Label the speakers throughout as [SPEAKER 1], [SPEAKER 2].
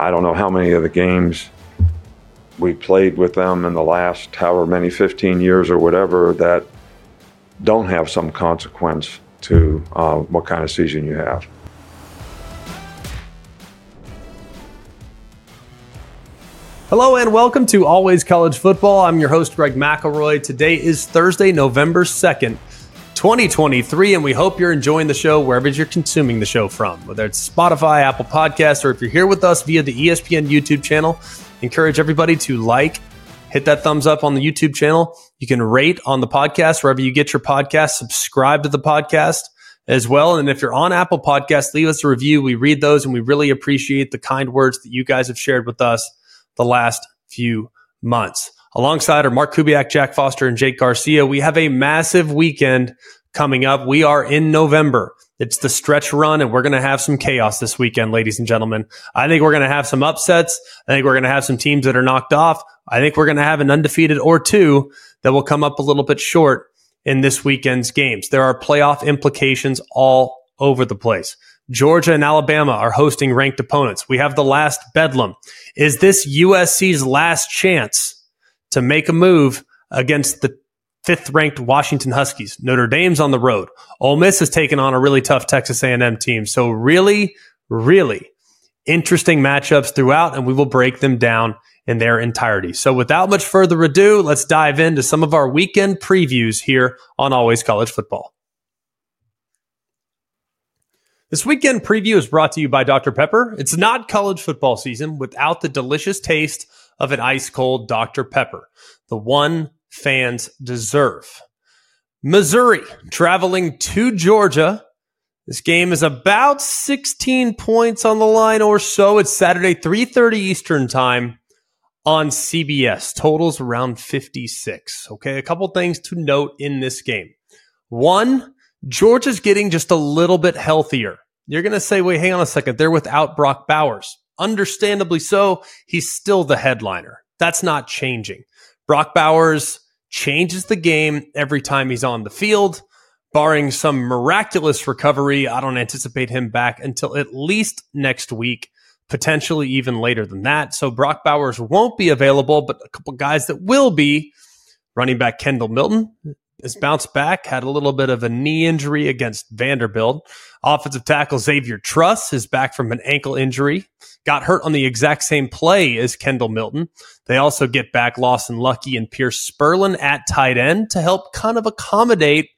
[SPEAKER 1] I don't know how many of the games we played with them in the last however many 15 years or whatever that don't have some consequence to uh, what kind of season you have.
[SPEAKER 2] Hello and welcome to Always College Football. I'm your host, Greg McElroy. Today is Thursday, November 2nd, 2023, and we hope you're enjoying the show wherever you're consuming the show from, whether it's Spotify, Apple Podcasts, or if you're here with us via the ESPN YouTube channel. Encourage everybody to like, hit that thumbs up on the YouTube channel. You can rate on the podcast wherever you get your podcast, subscribe to the podcast as well. And if you're on Apple Podcasts, leave us a review. We read those and we really appreciate the kind words that you guys have shared with us the last few months. Alongside our Mark Kubiak, Jack Foster, and Jake Garcia, we have a massive weekend coming up. We are in November. It's the stretch run, and we're going to have some chaos this weekend, ladies and gentlemen. I think we're going to have some upsets. I think we're going to have some teams that are knocked off. I think we're going to have an undefeated or two that will come up a little bit short in this weekend's games. There are playoff implications all over the place. Georgia and Alabama are hosting ranked opponents. We have the last bedlam. Is this USC's last chance to make a move against the fifth ranked Washington Huskies. Notre Dame's on the road. Ole Miss has taken on a really tough Texas A&M team. So really, really interesting matchups throughout, and we will break them down in their entirety. So without much further ado, let's dive into some of our weekend previews here on Always College Football. This weekend preview is brought to you by Dr. Pepper. It's not college football season without the delicious taste of an ice cold Dr. Pepper, the one fans deserve. Missouri traveling to Georgia. This game is about 16 points on the line or so. It's Saturday, 3:30 Eastern time on CBS. Totals around 56. Okay, a couple things to note in this game. One, Georgia's getting just a little bit healthier. You're going to say, wait, hang on a second. They're without Brock Bowers. Understandably so, he's still the headliner. That's not changing. Brock Bowers changes the game every time he's on the field. Barring some miraculous recovery, I don't anticipate him back until at least next week, potentially even later than that. So Brock Bowers won't be available, but a couple guys that will be running back Kendall Milton has bounced back, had a little bit of a knee injury against Vanderbilt. Offensive tackle Xavier Truss is back from an ankle injury, got hurt on the exact same play as Kendall Milton. They also get back Lawson Luckie and Pearce Spurlin at tight end to help kind of accommodate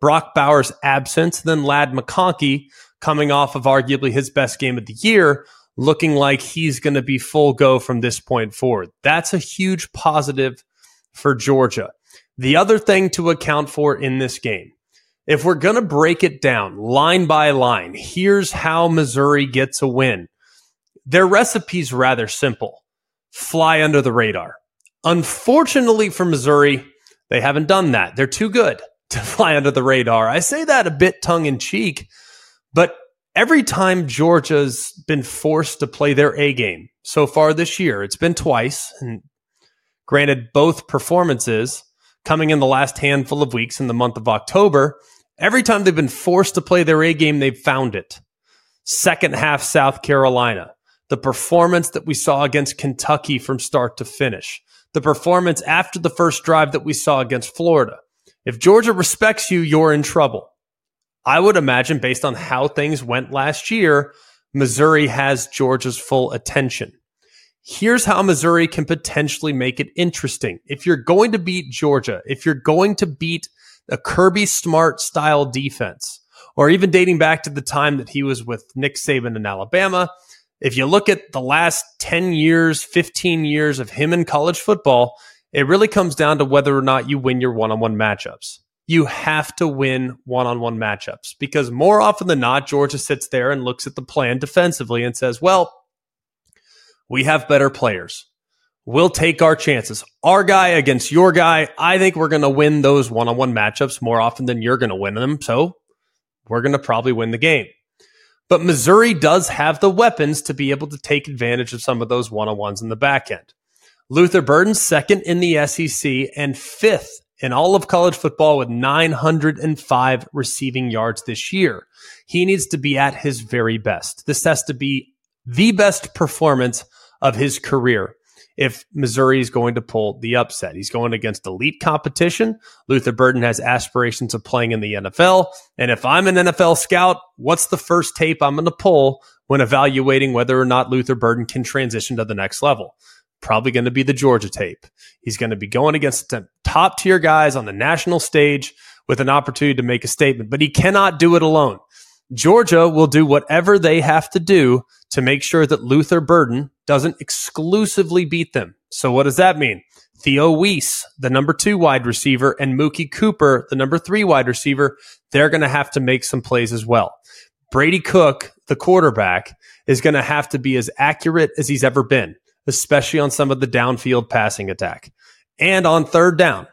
[SPEAKER 2] Brock Bowers' absence. Then Ladd McConkey coming off of arguably his best game of the year, looking like he's going to be full go from this point forward. That's a huge positive for Georgia. The other thing to account for in this game, if we're going to break it down line by line, here's how Missouri gets a win. Their recipe's rather simple. Fly under the radar. Unfortunately for Missouri, they haven't done that. They're too good to fly under the radar. I say that a bit tongue in cheek, but every time Georgia's been forced to play their A game so far this year, it's been twice. And granted, both performances coming in the last handful of weeks in the month of October. Every time they've been forced to play their A game, they've found it. Second half, South Carolina. The performance that we saw against Kentucky from start to finish. The performance after the first drive that we saw against Florida. If Georgia respects you, you're in trouble. I would imagine, based on how things went last year, Missouri has Georgia's full attention. Here's how Missouri can potentially make it interesting. If you're going to beat Georgia, if you're going to beat a Kirby Smart style defense, or even dating back to the time that he was with Nick Saban in Alabama, if you look at the last 10 years, 15 years of him in college football, it really comes down to whether or not you win your one on one matchups. You have to win one on one matchups because more often than not, Georgia sits there and looks at the plan defensively and says, well, we have better players. We'll take our chances. Our guy against your guy. I think we're going to win those one on one matchups more often than you're going to win them. So we're going to probably win the game. But Missouri does have the weapons to be able to take advantage of some of those one on ones in the back end. Luther Burden, second in the SEC and fifth in all of college football with 905 receiving yards this year. He needs to be at his very best. This has to be the best performance of his career if Missouri is going to pull the upset. He's going against elite competition. Luther Burden has aspirations of playing in the NFL. And if I'm an NFL scout, what's the first tape I'm going to pull when evaluating whether or not Luther Burden can transition to the next level? Probably going to be the Georgia tape. He's going to be going against top tier guys on the national stage with an opportunity to make a statement, but he cannot do it alone. Georgia will do whatever they have to do to make sure that Luther Burden doesn't exclusively beat them. So what does that mean? Theo Wease, the number two wide receiver, and Mookie Cooper, the number three wide receiver, they're going to have to make some plays as well. Brady Cook, the quarterback, is going to have to be as accurate as he's ever been, especially on some of the downfield passing attack. And on third down,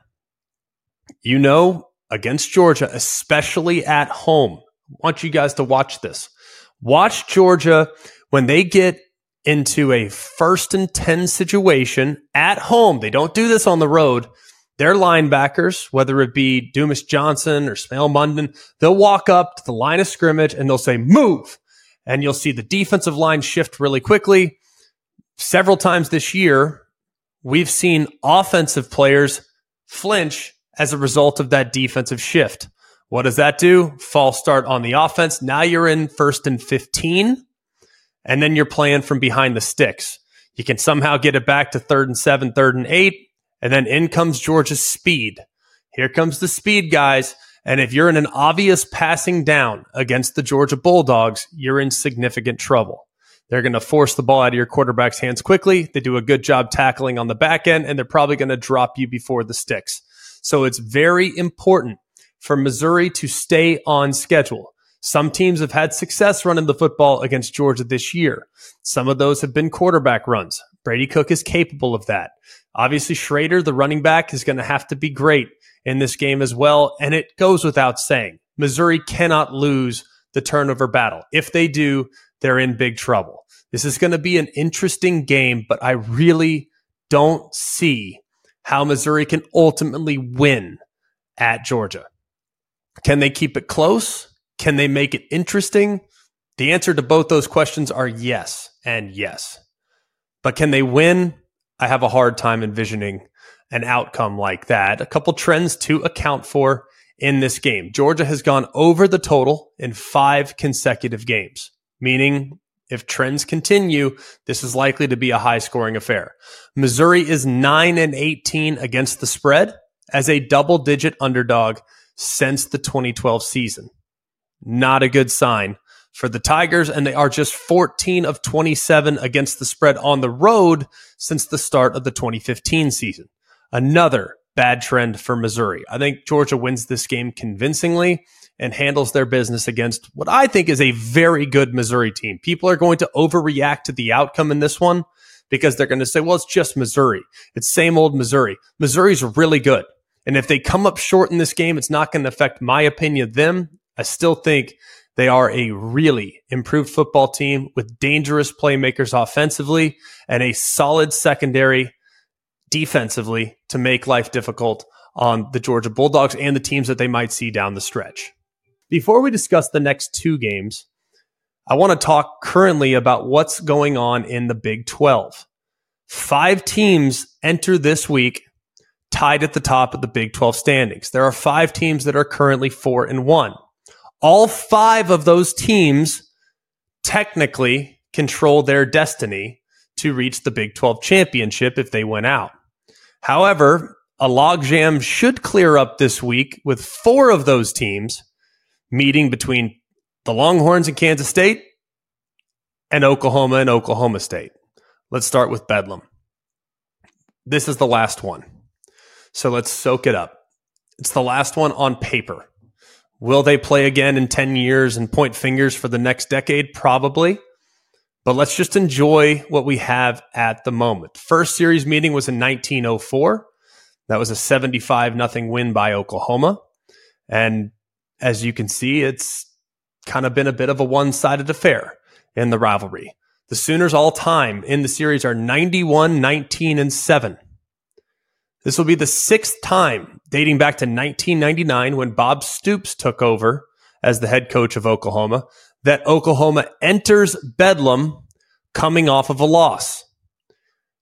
[SPEAKER 2] you know, against Georgia, especially at home, want you guys to watch this. Watch Georgia when they get into a first and 10 situation at home. They don't do this on the road. Their linebackers, whether it be Dumas Johnson or Smael Mondon, they'll walk up to the line of scrimmage and they'll say, move. And you'll see the defensive line shift really quickly. Several times this year, we've seen offensive players flinch as a result of that defensive shift. What does that do? False start on the offense. Now you're in first and 15 and then you're playing from behind the sticks. You can somehow get it back to third and seven, third and eight, and then in comes Georgia's speed. Here comes the speed, guys. And if you're in an obvious passing down against the Georgia Bulldogs, you're in significant trouble. They're going to force the ball out of your quarterback's hands quickly. They do a good job tackling on the back end, and they're probably going to drop you before the sticks. So it's very important for Missouri to stay on schedule. Some teams have had success running the football against Georgia this year. Some of those have been quarterback runs. Brady Cook is capable of that. Obviously, Schrader, the running back, is going to have to be great in this game as well. And it goes without saying, Missouri cannot lose the turnover battle. If they do, they're in big trouble. This is going to be an interesting game, but I really don't see how Missouri can ultimately win at Georgia. Can they keep it close? Can they make it interesting? The answer to both those questions are yes and yes. But can they win? I have a hard time envisioning an outcome like that. A couple trends to account for in this game. Georgia has gone over the total in five consecutive games, meaning if trends continue, this is likely to be a high scoring affair. Missouri is 9 and 18 against the spread as a double digit underdog since the 2012 season. Not a good sign for the Tigers, and they are just 14 of 27 against the spread on the road since the start of the 2015 season. Another bad trend for Missouri. I think Georgia wins this game convincingly and handles their business against what I think is a very good Missouri team. People are going to overreact to the outcome in this one because they're going to say, well, it's just Missouri. It's same old Missouri. Missouri's really good. And if they come up short in this game, it's not going to affect my opinion of them. I still think they are a really improved football team with dangerous playmakers offensively and a solid secondary defensively to make life difficult on the Georgia Bulldogs and the teams that they might see down the stretch. Before we discuss the next two games, I want to talk currently about what's going on in the Big 12. Five teams enter this week tied at the top of the Big 12 standings. There are five teams that are currently four and one. All five of those teams technically control their destiny to reach the Big 12 championship if they win out. However, a logjam should clear up this week with four of those teams meeting between the Longhorns and Kansas State and Oklahoma and Oklahoma State. Let's start with Bedlam. This is the last one. So let's soak it up. It's the last one on paper. Will they play again in 10 years and point fingers for the next decade? Probably. But let's just enjoy what we have at the moment. First series meeting was in 1904. That was a 75 nothing win by Oklahoma. And as you can see, it's kind of been a bit of a one sided affair in the rivalry. The Sooners all time in the series are 91, 19, and 7. This will be the sixth time dating back to 1999 when Bob Stoops took over as the head coach of Oklahoma that Oklahoma enters Bedlam coming off of a loss.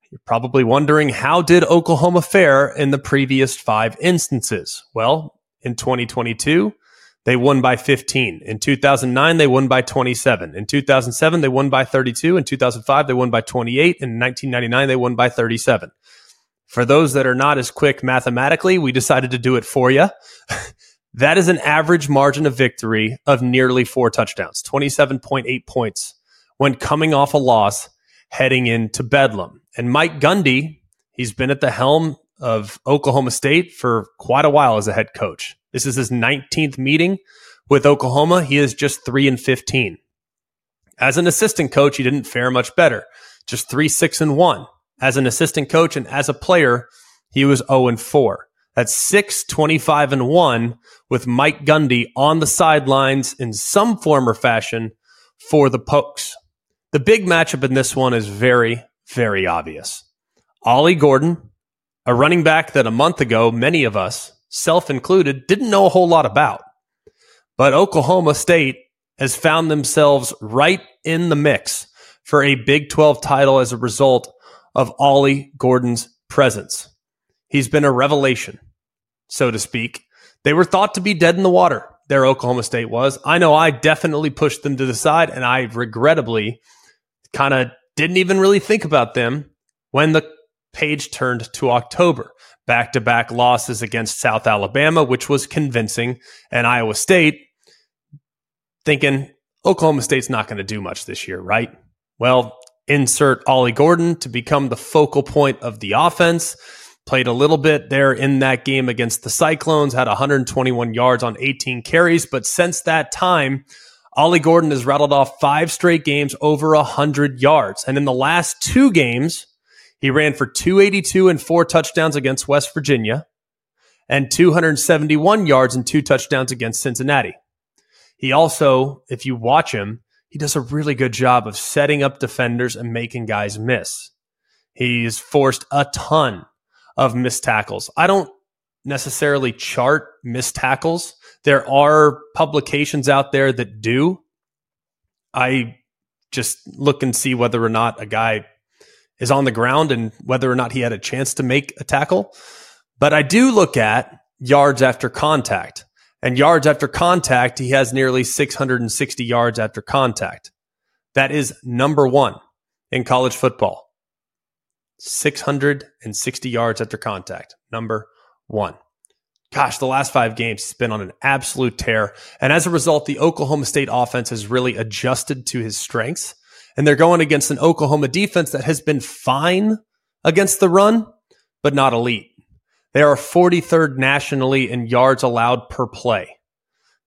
[SPEAKER 2] You're probably wondering how did Oklahoma fare in the previous five instances? Well, in 2022, they won by 15. In 2009, they won by 27. In 2007, they won by 32. In 2005, they won by 28. In 1999, they won by 37. For those that are not as quick mathematically, we decided to do it for you. that is an average margin of victory of nearly four touchdowns, 27.8 points when coming off a loss heading into Bedlam. And Mike Gundy, he's been at the helm of Oklahoma State for quite a while as a head coach. This is his 19th meeting with Oklahoma. He is just 3 and 15. As an assistant coach, he didn't fare much better. Just 3 6 and 1. As an assistant coach and as a player, he was 0 and 4. That's 6 25 and 1 with Mike Gundy on the sidelines in some form or fashion for the Pokes. The big matchup in this one is very, very obvious. Ollie Gordon, a running back that a month ago, many of us, self included, didn't know a whole lot about. But Oklahoma State has found themselves right in the mix for a Big 12 title as a result of Ollie Gordon's presence. He's been a revelation, so to speak. They were thought to be dead in the water, Their Oklahoma State was. I know I definitely pushed them to the side, and I regrettably kind of didn't even really think about them when the page turned to October. Back to back losses against South Alabama, which was convincing, and Iowa State, thinking Oklahoma State's not going to do much this year, right? Well, insert Ollie Gordon to become the focal point of the offense. Played a little bit there in that game against the Cyclones, had 121 yards on 18 carries, but since that time, Ollie Gordon has rattled off five straight games over 100 yards. And in the last two games, he ran for 282 and four touchdowns against West Virginia and 271 yards and two touchdowns against Cincinnati. He also, if you watch him, he does a really good job of setting up defenders and making guys miss. He's forced a ton of missed tackles. I don't necessarily chart missed tackles. There are publications out there that do. I just look and see whether or not a guy is on the ground and whether or not he had a chance to make a tackle. But I do look at yards after contact. And yards after contact, he has nearly 660 yards after contact. That is number one in college football. 660 yards after contact. Number one. Gosh, the last five games he's been on an absolute tear. And as a result, the Oklahoma State offense has really adjusted to his strengths and they're going against an Oklahoma defense that has been fine against the run, but not elite. They are 43rd nationally in yards allowed per play.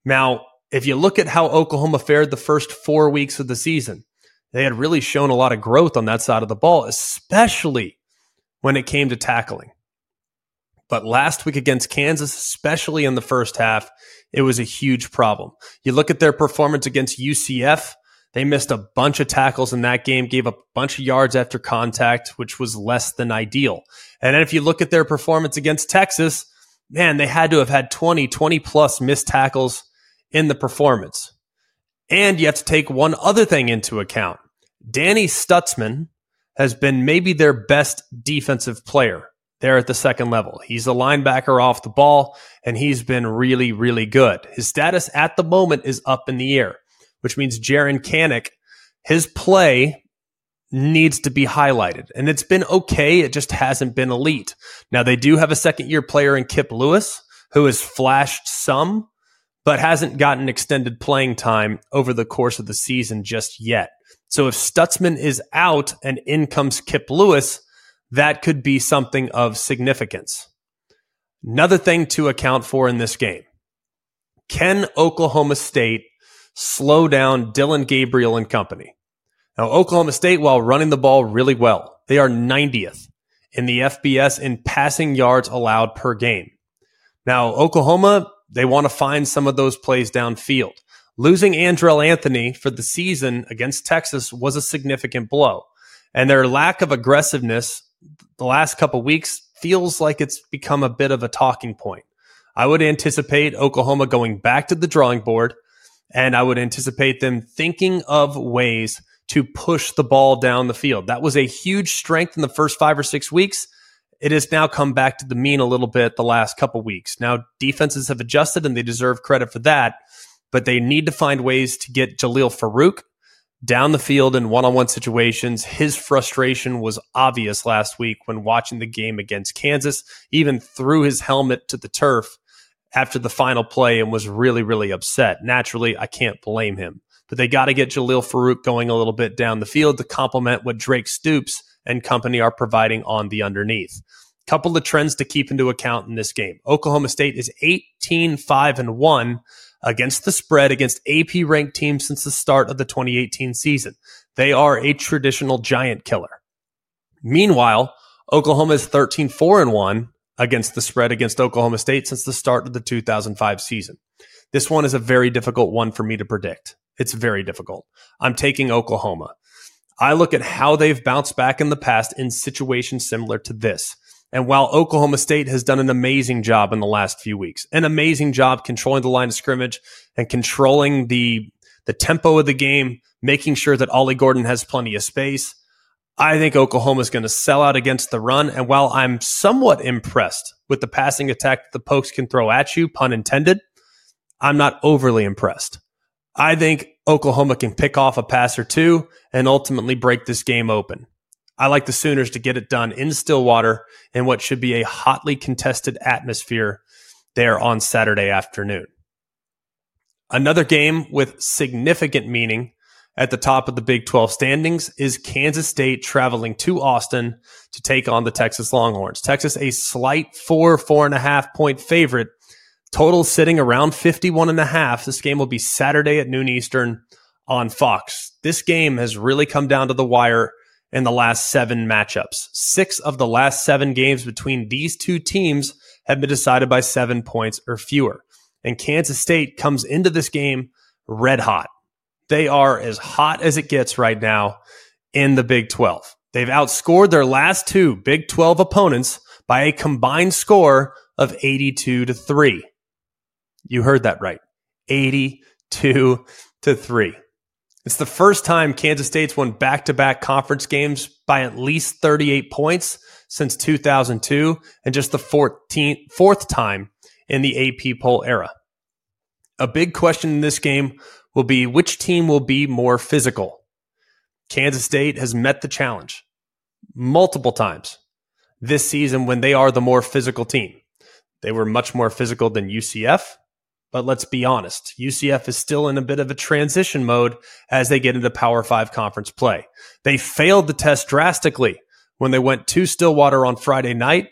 [SPEAKER 2] Now, if you look at how Oklahoma fared the first four weeks of the season, they had really shown a lot of growth on that side of the ball, especially when it came to tackling. But last week against Kansas, especially in the first half, it was a huge problem. You look at their performance against UCF, they missed a bunch of tackles in that game, gave up a bunch of yards after contact, which was less than ideal. And then if you look at their performance against Texas, man, they had to have had 20, 20 plus missed tackles in the performance. And you have to take one other thing into account. Danny Stutsman has been maybe their best defensive player there at the second level. He's a linebacker off the ball, and he's been really, really good. His status at the moment is up in the air which means Jaren Kanak, his play needs to be highlighted. And it's been okay. It just hasn't been elite. Now, they do have a second year player in Kip Lewis who has flashed some, but hasn't gotten extended playing time over the course of the season just yet. So if Stutsman is out and in comes Kip Lewis, that could be something of significance. Another thing to account for in this game. Can Oklahoma State slow down Dillon Gabriel and company. Now, Oklahoma State, while running the ball really well, they are 90th in the FBS in passing yards allowed per game. Now, Oklahoma, they want to find some of those plays downfield. Losing Andrel Anthony for the season against Texas was a significant blow. And their lack of aggressiveness the last couple weeks feels like it's become a bit of a talking point. I would anticipate Oklahoma going back to the drawing board and I would anticipate them thinking of ways to push the ball down the field. That was a huge strength in the first five or six weeks. It has now come back to the mean a little bit the last couple weeks. Now, defenses have adjusted and they deserve credit for that, but they need to find ways to get Jalil Farooq down the field in one on one situations. His frustration was obvious last week when watching the game against Kansas, even threw his helmet to the turf after the final play and was really, really upset. Naturally, I can't blame him, but they got to get Jalil Farooq going a little bit down the field to complement what Drake Stoops and company are providing on the underneath. Couple of trends to keep into account in this game. Oklahoma State is 18 5 and 1 against the spread against AP ranked teams since the start of the 2018 season. They are a traditional giant killer. Meanwhile, Oklahoma is 13 4 and 1 against the spread against Oklahoma State since the start of the 2005 season. This one is a very difficult one for me to predict. It's very difficult. I'm taking Oklahoma. I look at how they've bounced back in the past in situations similar to this. And while Oklahoma State has done an amazing job in the last few weeks, an amazing job controlling the line of scrimmage and controlling the the tempo of the game, making sure that Ollie Gordon has plenty of space, I think Oklahoma is going to sell out against the run. And while I'm somewhat impressed with the passing attack the Pokes can throw at you, pun intended, I'm not overly impressed. I think Oklahoma can pick off a pass or two and ultimately break this game open. I like the Sooners to get it done in Stillwater in what should be a hotly contested atmosphere there on Saturday afternoon. Another game with significant meaning at the top of the Big 12 standings is Kansas State traveling to Austin to take on the Texas Longhorns. Texas, a slight four, four and a half point favorite. Total sitting around 51 and a half. This game will be Saturday at noon Eastern on Fox. This game has really come down to the wire in the last seven matchups. Six of the last seven games between these two teams have been decided by seven points or fewer. And Kansas State comes into this game red hot. They are as hot as it gets right now in the Big 12. They've outscored their last two Big 12 opponents by a combined score of 82 to 3. You heard that right. 82 to 3. It's the first time Kansas State's won back to back conference games by at least 38 points since 2002 and just the 14th, fourth time in the AP poll era. A big question in this game will be which team will be more physical. Kansas State has met the challenge multiple times this season when they are the more physical team. They were much more physical than UCF, but let's be honest, UCF is still in a bit of a transition mode as they get into Power 5 conference play. They failed the test drastically when they went to Stillwater on Friday night,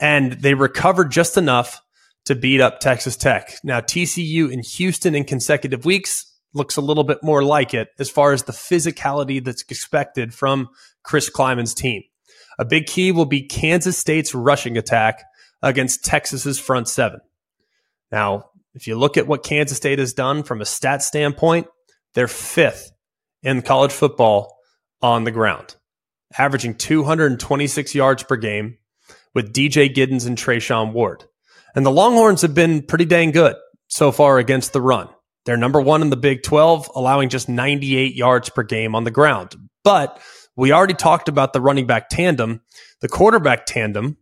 [SPEAKER 2] and they recovered just enough to beat up Texas Tech. Now, TCU in Houston in consecutive weeks looks a little bit more like it as far as the physicality that's expected from Chris Klieman's team. A big key will be Kansas State's rushing attack against Texas's front seven. Now, if you look at what Kansas State has done from a stat standpoint, they're fifth in college football on the ground, averaging 226 yards per game with DJ Giddens and Treshaun Ward. And the Longhorns have been pretty dang good so far against the run. They're number one in the Big 12, allowing just 98 yards per game on the ground. But we already talked about the running back tandem, the quarterback tandem.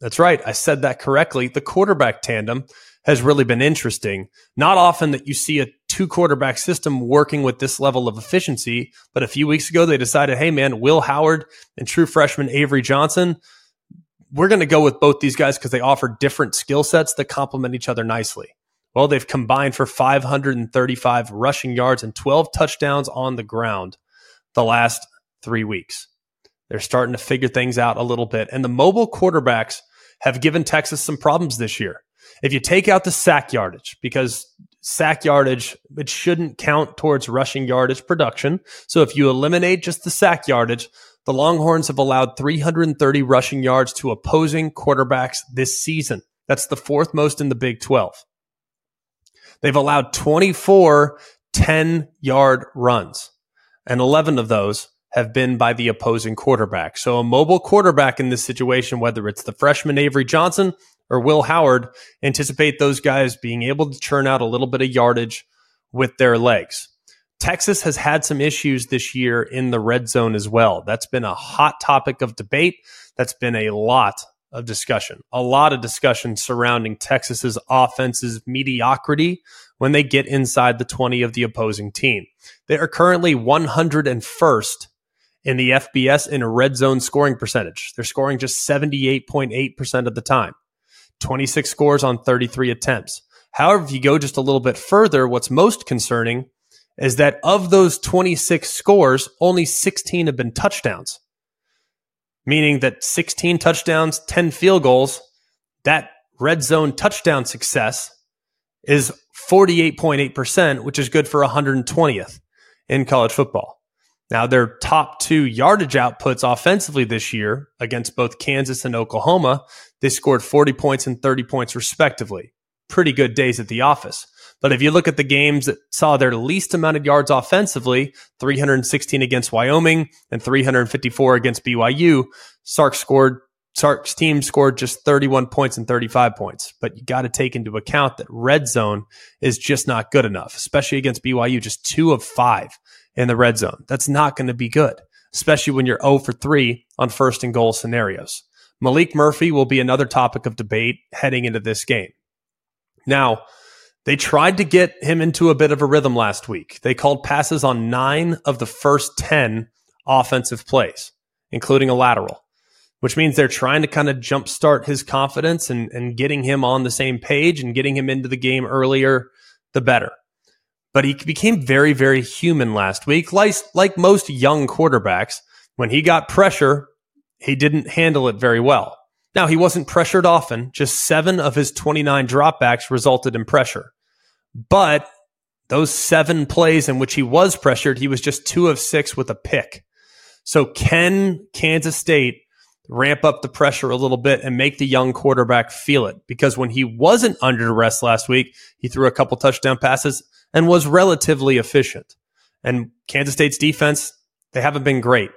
[SPEAKER 2] That's right. I said that correctly. The quarterback tandem has really been interesting. Not often that you see a two quarterback system working with this level of efficiency, but a few weeks ago they decided, hey man, Will Howard and true freshman Avery Johnson, we're going to go with both these guys because they offer different skill sets that complement each other nicely. Well, they've combined for 535 rushing yards and 12 touchdowns on the ground the last three weeks. They're starting to figure things out a little bit. And the mobile quarterbacks have given Texas some problems this year. If you take out the sack yardage, because sack yardage, it shouldn't count towards rushing yardage production. So if you eliminate just the sack yardage, the Longhorns have allowed 330 rushing yards to opposing quarterbacks this season. That's the fourth most in the Big 12. They've allowed 24 10 yard runs, and 11 of those have been by the opposing quarterback. So a mobile quarterback in this situation, whether it's the freshman Avery Johnson or Will Howard, anticipate those guys being able to churn out a little bit of yardage with their legs. Texas has had some issues this year in the red zone as well. That's been a hot topic of debate. That's been a lot of discussion, a lot of discussion surrounding Texas's offense's mediocrity when they get inside the 20 of the opposing team. They are currently 101st in the FBS in a red zone scoring percentage. They're scoring just 78.8% of the time, 26 scores on 33 attempts. However, if you go just a little bit further, what's most concerning is that of those 26 scores, only 16 have been touchdowns, meaning that 16 touchdowns, 10 field goals, that red zone touchdown success is 48.8%, which is good for 120th in college football. Now, their top two yardage outputs offensively this year against both Kansas and Oklahoma, they scored 40 points and 30 points respectively. Pretty good days at the office. But if you look at the games that saw their least amount of yards offensively, 316 against Wyoming and 354 against BYU, Sark scored Sark's team scored just 31 points and 35 points. But you got to take into account that red zone is just not good enough, especially against BYU, just two of five in the red zone. That's not going to be good, especially when you're 0 for 3 on first and goal scenarios. Maalik Murphy will be another topic of debate heading into this game. Now, they tried to get him into a bit of a rhythm last week. They called passes on nine of the first 10 offensive plays, including a lateral, which means they're trying to kind of jumpstart his confidence and, and getting him on the same page and getting him into the game earlier, the better but he became very, very human last week. Like, like most young quarterbacks, when he got pressure, he didn't handle it very well. Now, he wasn't pressured often. Just seven of his 29 dropbacks resulted in pressure. But those seven plays in which he was pressured, he was just two of six with a pick. So, can Kansas State ramp up the pressure a little bit and make the young quarterback feel it? Because when he wasn't under duress last week, he threw a couple touchdown passes and was relatively efficient. And Kansas State's defense, they haven't been great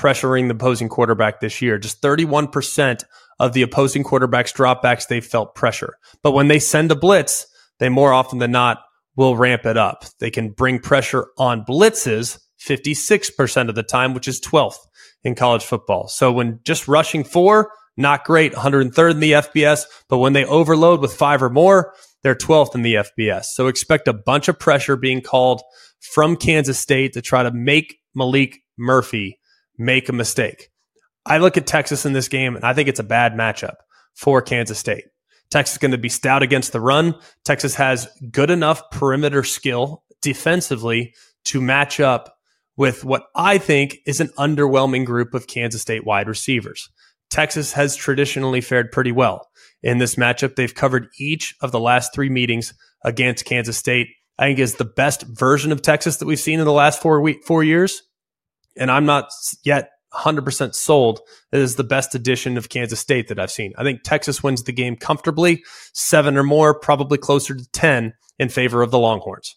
[SPEAKER 2] pressuring the opposing quarterback this year. Just 31% of the opposing quarterback's dropbacks, they felt pressure. But when they send a blitz, they more often than not will ramp it up. They can bring pressure on blitzes 56% of the time, which is 12th in college football. So when just rushing four, not great, 103rd in the FBS. But when they overload with five or more, they're 12th in the FBS. So expect a bunch of pressure being called from Kansas State to try to make Maalik Murphy make a mistake. I look at Texas in this game and I think it's a bad matchup for Kansas State. Texas is going to be stout against the run. Texas has good enough perimeter skill defensively to match up with what I think is an underwhelming group of Kansas State wide receivers. Texas has traditionally fared pretty well in this matchup. They've covered each of the last three meetings against Kansas State. I think is the best version of Texas that we've seen in the last four week, four years. And I'm not yet 100% sold. It is the best edition of Kansas State that I've seen. I think Texas wins the game comfortably, seven or more, probably closer to 10 in favor of the Longhorns.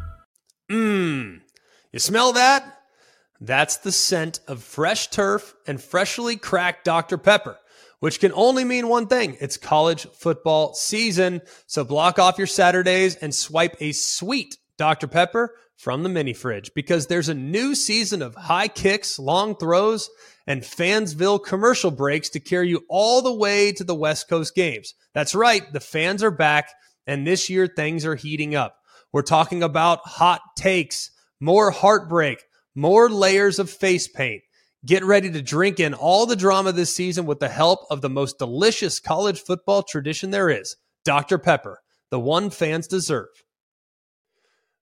[SPEAKER 2] Mmm, you smell that? That's the scent of fresh turf and freshly cracked Dr. Pepper, which can only mean one thing it's college football season. So block off your Saturdays and swipe a sweet Dr. Pepper from the mini fridge because there's a new season of high kicks, long throws, and Fansville commercial breaks to carry you all the way to the West Coast games. That's right, the fans are back, and this year things are heating up. We're talking about hot takes, more heartbreak, more layers of face paint. Get ready to drink in all the drama this season with the help of the most delicious college football tradition there is Dr. Pepper, the one fans deserve.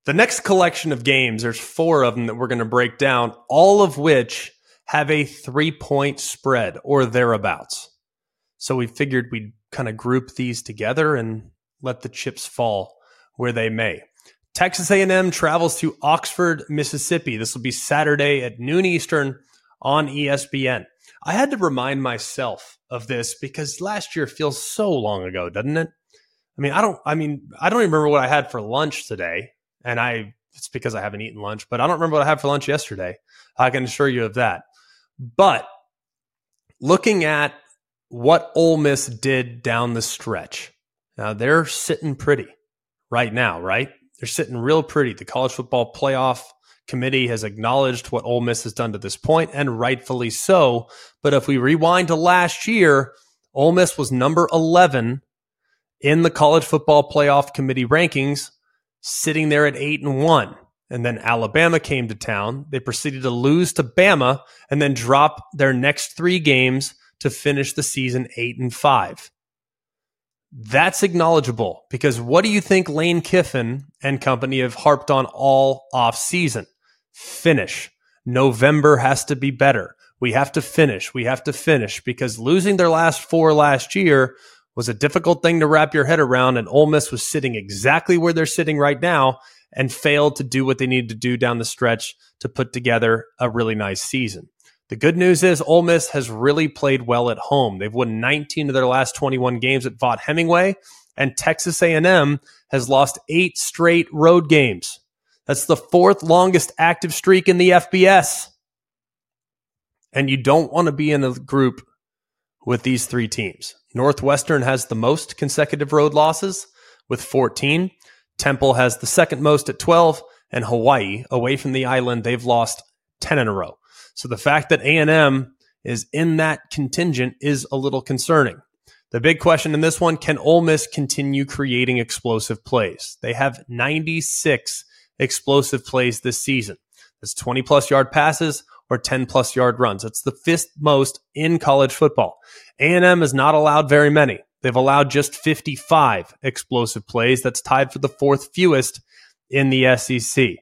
[SPEAKER 2] The next collection of games, there's four of them that we're going to break down, all of which have a three point spread or thereabouts. So we figured we'd kind of group these together and let the chips fall where they may. Texas A&M travels to Oxford, Mississippi. This will be Saturday at noon Eastern on ESPN. I had to remind myself of this because last year feels so long ago, doesn't it? I mean, I don't I mean, I don't even remember what I had for lunch today, and I it's because I haven't eaten lunch, but I don't remember what I had for lunch yesterday. I can assure you of that. But looking at what Ole Miss did down the stretch, now they're sitting pretty right now, right? They're sitting real pretty. The college football playoff committee has acknowledged what Ole Miss has done to this point, and rightfully so. But if we rewind to last year, Ole Miss was number 11 in the college football playoff committee rankings, sitting there at eight and one. And then Alabama came to town. They proceeded to lose to Bama and then drop their next three games to finish the season eight and five. That's acknowledgeable because what do you think Lane Kiffin and company have harped on all off season? Finish. November has to be better. We have to finish. We have to finish because losing their last four last year was a difficult thing to wrap your head around. And Ole Miss was sitting exactly where they're sitting right now and failed to do what they needed to do down the stretch to put together a really nice season. The good news is Ole Miss has really played well at home. They've won 19 of their last 21 games at Vaught Hemingway, and Texas A&M has lost eight straight road games. That's the fourth longest active streak in the FBS. And you don't want to be in a group with these three teams. Northwestern has the most consecutive road losses with 14. Temple has the second most at 12, and Hawaii, away from the island, they've lost 10 in a row. So the fact that A&M is in that contingent is a little concerning. The big question in this one, can Ole Miss continue creating explosive plays? They have 96 explosive plays this season. That's 20 plus yard passes or 10 plus yard runs. That's the fifth most in college football. A&M has not allowed very many. They've allowed just 55 explosive plays. That's tied for the fourth fewest in the SEC.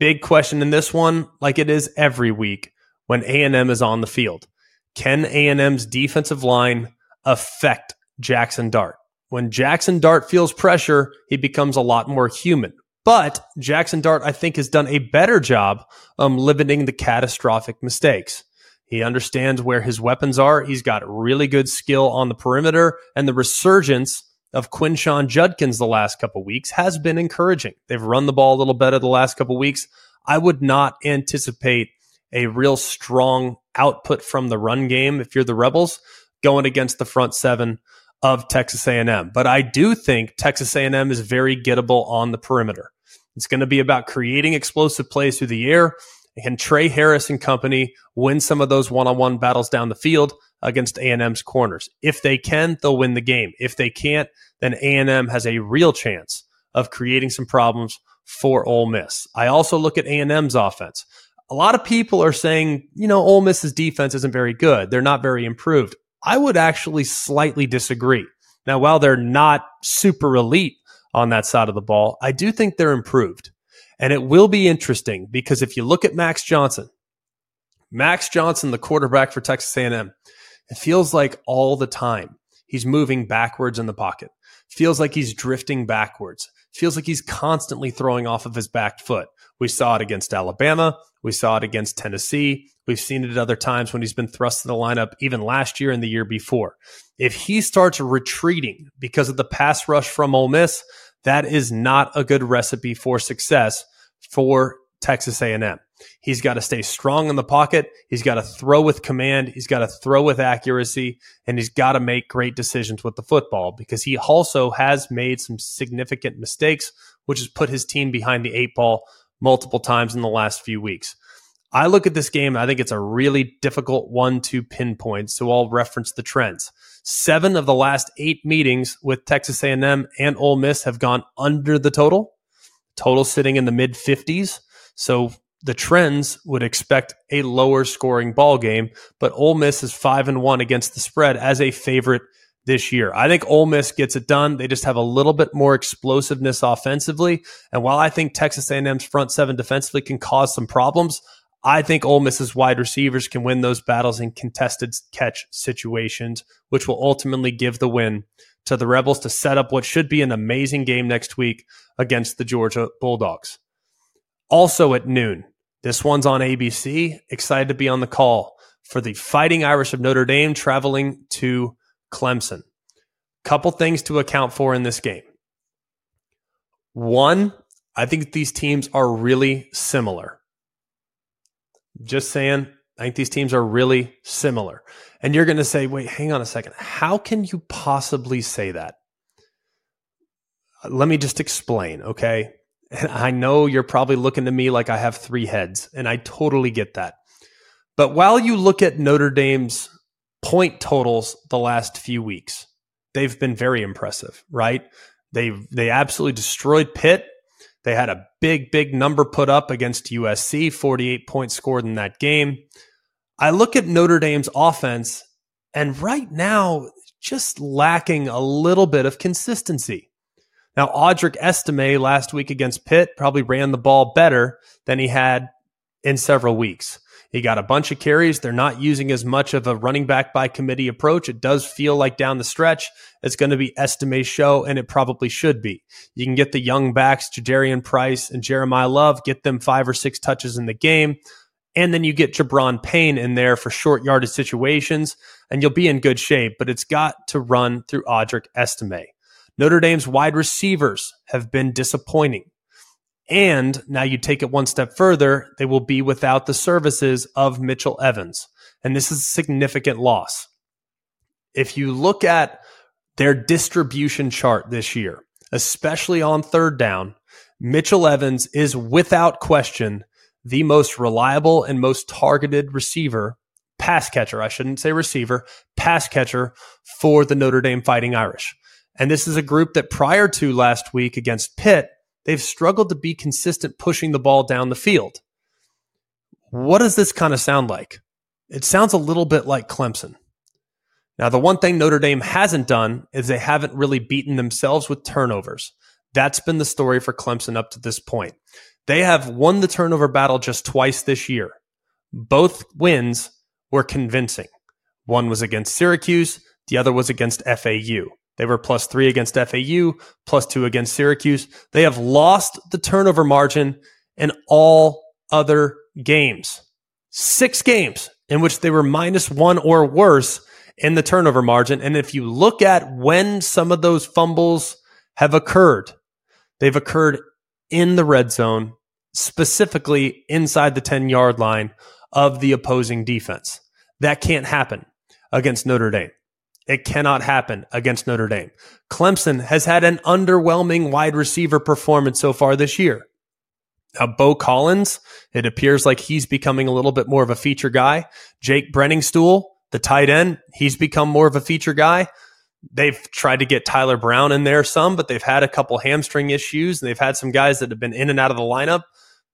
[SPEAKER 2] Big question in this one, like it is every week when A&M is on the field. Can A&M's defensive line affect Jackson Dart? When Jackson Dart feels pressure, he becomes a lot more human. But Jackson Dart, I think, has done a better job um, limiting the catastrophic mistakes. He understands where his weapons are. He's got really good skill on the perimeter, and the resurgence of Quinshon Judkins the last couple weeks has been encouraging. They've run the ball a little better the last couple weeks. I would not anticipate a real strong output from the run game if you're the Rebels going against the front seven of Texas A&M. But I do think Texas A&M is very gettable on the perimeter. It's going to be about creating explosive plays through the air. Can Tre Harris and company win some of those one-on-one battles down the field against A&M's corners? If they can, they'll win the game. If they can't, then A&M has a real chance of creating some problems for Ole Miss. I also look at A&M's offense a lot of people are saying, you know, Ole Miss's defense isn't very good. They're not very improved. I would actually slightly disagree. Now, while they're not super elite on that side of the ball, I do think they're improved. And it will be interesting because if you look at Max Johnson, Max Johnson, the quarterback for Texas A&M, it feels like all the time he's moving backwards in the pocket. Feels like he's drifting backwards. Feels like he's constantly throwing off of his back foot. We saw it against Alabama. We saw it against Tennessee. We've seen it at other times when he's been thrust in the lineup, even last year and the year before. If he starts retreating because of the pass rush from Ole Miss, that is not a good recipe for success for Texas A&M. He's got to stay strong in the pocket. He's got to throw with command. He's got to throw with accuracy, and he's got to make great decisions with the football because he also has made some significant mistakes, which has put his team behind the eight ball multiple times in the last few weeks. I look at this game, I think it's a really difficult one to pinpoint, so I'll reference the trends. Seven of the last eight meetings with Texas A&M and Ole Miss have gone under the total. Total sitting in the mid 50s. So the trends would expect a lower scoring ball game, but Ole Miss is five and one against the spread as a favorite this year. I think Ole Miss gets it done. They just have a little bit more explosiveness offensively. And while I think Texas A&M's front seven defensively can cause some problems, I think Ole Miss's wide receivers can win those battles in contested catch situations, which will ultimately give the win to the Rebels to set up what should be an amazing game next week against the Georgia Bulldogs. Also at noon, this one's on ABC. Excited to be on the call for the Fighting Irish of Notre Dame traveling to Clemson. Couple things to account for in this game. One, I think these teams are really similar. Just saying, I think these teams are really similar. And you're going to say, wait, hang on a second. How can you possibly say that? Let me just explain, okay? And I know you're probably looking to me like I have three heads, and I totally get that. But while you look at Notre Dame's point totals the last few weeks, they've been very impressive, right? They they absolutely destroyed Pitt. They had a big, big number put up against USC, 48 points scored in that game. I look at Notre Dame's offense, and right now, just lacking a little bit of consistency. Now, Audric Estime last week against Pitt probably ran the ball better than he had in several weeks. He got a bunch of carries. They're not using as much of a running back by committee approach. It does feel like down the stretch, it's going to be Estime's show, and it probably should be. You can get the young backs, Jadarian Price and Jeremiyah Love, get them five or six touches in the game. And then you get Gi'Bran Payne in there for short yardage situations, and you'll be in good shape. But it's got to run through Audric Estime. Notre Dame's wide receivers have been disappointing. And now you take it one step further, they will be without the services of Mitchell Evans. And this is a significant loss. If you look at their distribution chart this year, especially on third down, Mitchell Evans is without question the most reliable and most targeted receiver, pass catcher, I shouldn't say receiver, pass catcher for the Notre Dame Fighting Irish. And this is a group that prior to last week against Pitt they've struggled to be consistent pushing the ball down the field. What does this kind of sound like? It sounds a little bit like Clemson. Now, the one thing Notre Dame hasn't done is they haven't really beaten themselves with turnovers. That's been the story for Clemson up to this point. They have won the turnover battle just twice this year. Both wins were convincing. One was against Syracuse, the other was against FAU. They were plus three against FAU, plus two against Syracuse. They have lost the turnover margin in all other games. Six games in which they were minus one or worse in the turnover margin. And if you look at when some of those fumbles have occurred, they've occurred in the red zone, specifically inside the 10 yard line of the opposing defense. That can't happen against Notre Dame. It cannot happen against Notre Dame. Clemson has had an underwhelming wide receiver performance so far this year. Now, Beaux Collins, it appears like he's becoming a little bit more of a feature guy. Jake Briningstool, the tight end, he's become more of a feature guy. They've tried to get Tyler Brown in there some, but they've had a couple hamstring issues and they've had some guys that have been in and out of the lineup.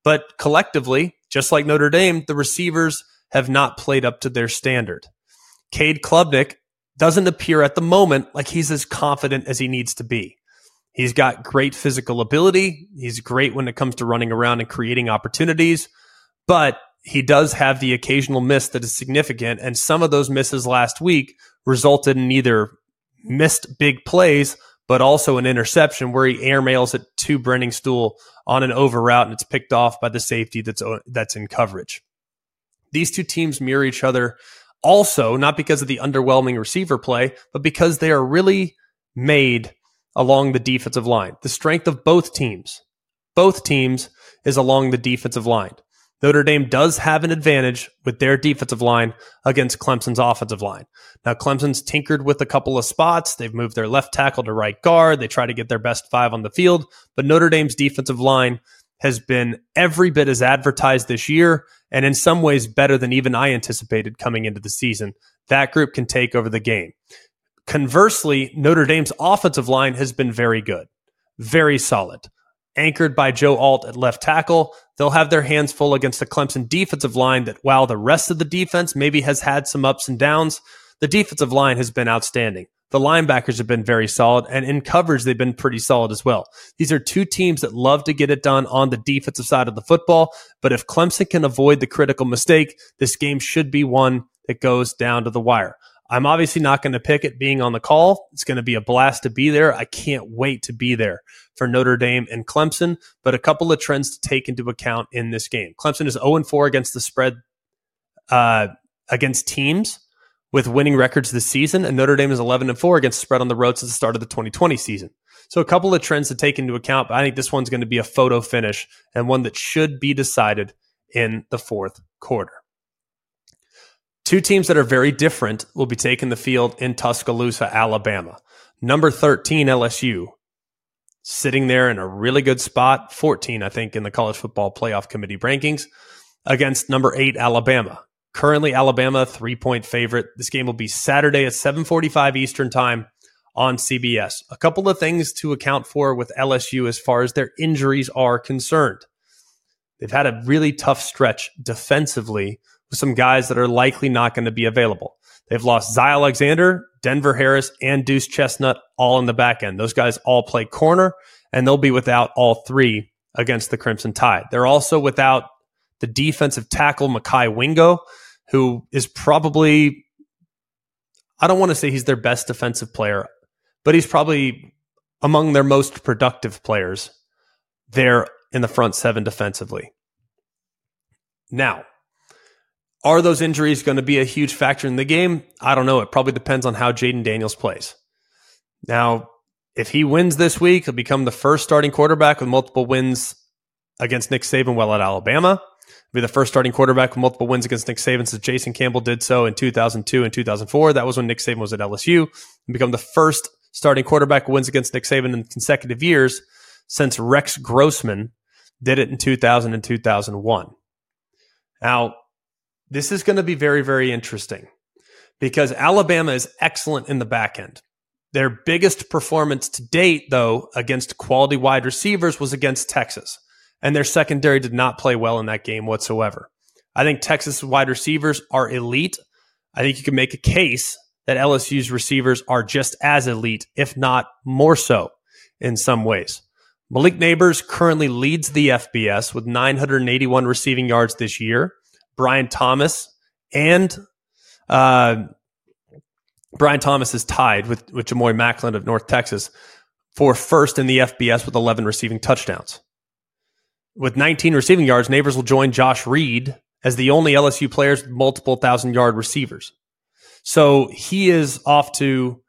[SPEAKER 2] But collectively, just like Notre Dame, the receivers have not played up to their standard. Cade Klubnik doesn't appear at the moment like he's as confident as he needs to be. He's got great physical ability. He's great when it comes to running around and creating opportunities, but he does have the occasional miss that is significant. And some of those misses last week resulted in either missed big plays, but also an interception where he airmails it to Briningstool on an over route and it's picked off by the safety that's, that's in coverage. These two teams mirror each other also not because of the underwhelming receiver play, but because they are really made along the defensive line. The strength of both teams, both teams is along the defensive line. Notre Dame does have an advantage with their defensive line against Clemson's offensive line. Now, Clemson's tinkered with a couple of spots. They've moved their left tackle to right guard. They try to get their best five on the field, but Notre Dame's defensive line has been every bit as advertised this year, and in some ways better than even I anticipated coming into the season. That group can take over the game. Conversely, Notre Dame's offensive line has been very good, very solid. Anchored by Joe Alt at left tackle, they'll have their hands full against the Clemson defensive line that while the rest of the defense maybe has had some ups and downs, the defensive line has been outstanding. The linebackers have been very solid, and in coverage, they've been pretty solid as well. These are two teams that love to get it done on the defensive side of the football. But if Clemson can avoid the critical mistake, this game should be one that goes down to the wire. I'm obviously not going to pick it being on the call. It's going to be a blast to be there. I can't wait to be there for Notre Dame and Clemson, but a couple of trends to take into account in this game. Clemson is 0 4 against the spread uh, against teams with winning records this season, and Notre Dame is 11 and 4 against the spread on the road since the start of the 2020 season. So a couple of trends to take into account, but I think this one's going to be a photo finish and one that should be decided in the fourth quarter. Two teams that are very different will be taking the field in Tuscaloosa, Alabama. Number 13, LSU, sitting there in a really good spot, 14, I think, in the college football playoff committee rankings, against number eight, Alabama. Currently, Alabama, three point favorite. This game will be Saturday at 745 Eastern time on CBS. A couple of things to account for with LSU as far as their injuries are concerned. They've had a really tough stretch defensively with some guys that are likely not going to be available. They've lost Zy Alexander, Denver Harris, and Duce Chestnut all in the back end. Those guys all play corner, and they'll be without all three against the Crimson Tide. They're also without the defensive tackle, Mekhi Wingo, who is probably, I don't want to say he's their best defensive player, but he's probably among their most productive players there in the front seven defensively. Now, are those injuries going to be a huge factor in the game? I don't know. It probably depends on how Jayden Daniels plays. Now, if he wins this week, he'll become the first starting quarterback with multiple wins against Nick Saban while at Alabama. Be the first starting quarterback with multiple wins against Nick Saban since Jason Campbell did so in 2002 and 2004. That was when Nick Saban was at LSU. And become the first starting quarterback wins against Nick Saban in consecutive years since Rex Grossman did it in 2000 and 2001. Now, this is going to be very, very interesting because Alabama is excellent in the back end. Their biggest performance to date, though, against quality wide receivers was against Texas, and their secondary did not play well in that game whatsoever. I think Texas wide receivers are elite. I think you can make a case that LSU's receivers are just as elite, if not more so, in some ways. Malik Nabers currently leads the FBS with 981 receiving yards this year. Brian Thomas and uh, Brian Thomas is tied with, with Ja'Mori Maclin of North Texas for first in the FBS with 11 receiving touchdowns. With 19 receiving yards, Nabers will join Josh Reed as the only LSU players with multiple thousand yard receivers. So he is off to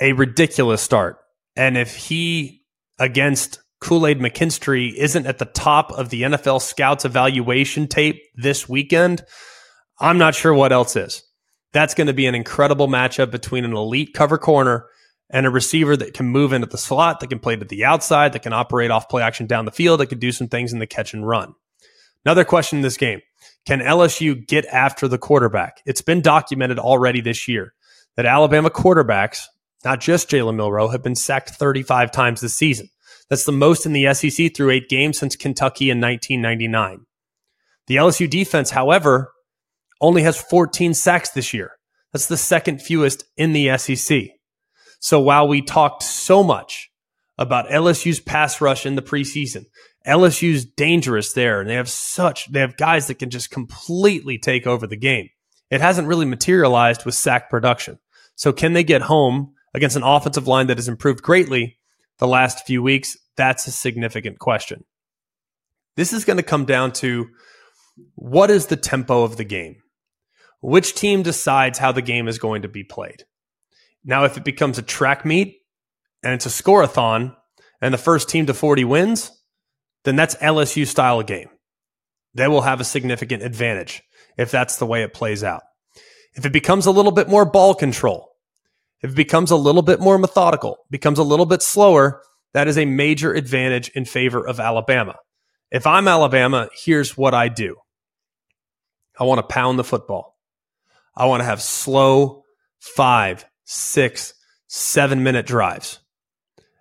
[SPEAKER 2] a ridiculous start. And if he, against Kool Aid McKinstry isn't at the top of the NFL scouts evaluation tape this weekend, I'm not sure what else is. That's going to be an incredible matchup between an elite cover corner and a receiver that can move into the slot, that can play to the outside, that can operate off play action down the field, that can do some things in the catch and run. Another question in this game Can LSU get after the quarterback? It's been documented already this year that Alabama quarterbacks, not just Jalen Milroe, have been sacked 35 times this season. That's the most in the SEC through eight games since Kentucky in 1999. The LSU defense, however, only has 14 sacks this year. That's the second fewest in the SEC. So while we talked so much about LSU's pass rush in the preseason, LSU's dangerous there, and they have such they have guys that can just completely take over the game. It hasn't really materialized with sack production. So can they get home against an offensive line that has improved greatly the last few weeks? That's a significant question. This is going to come down to what is the tempo of the game? Which team decides how the game is going to be played? Now, if it becomes a track meet and it's a scoreathon and the first team to 40 wins, then that's LSU style game. They will have a significant advantage if that's the way it plays out. If it becomes a little bit more ball control, if it becomes a little bit more methodical, becomes a little bit slower, that is a major advantage in favor of Alabama. If I'm Alabama, here's what I do I want to pound the football. I want to have slow five, six, seven minute drives.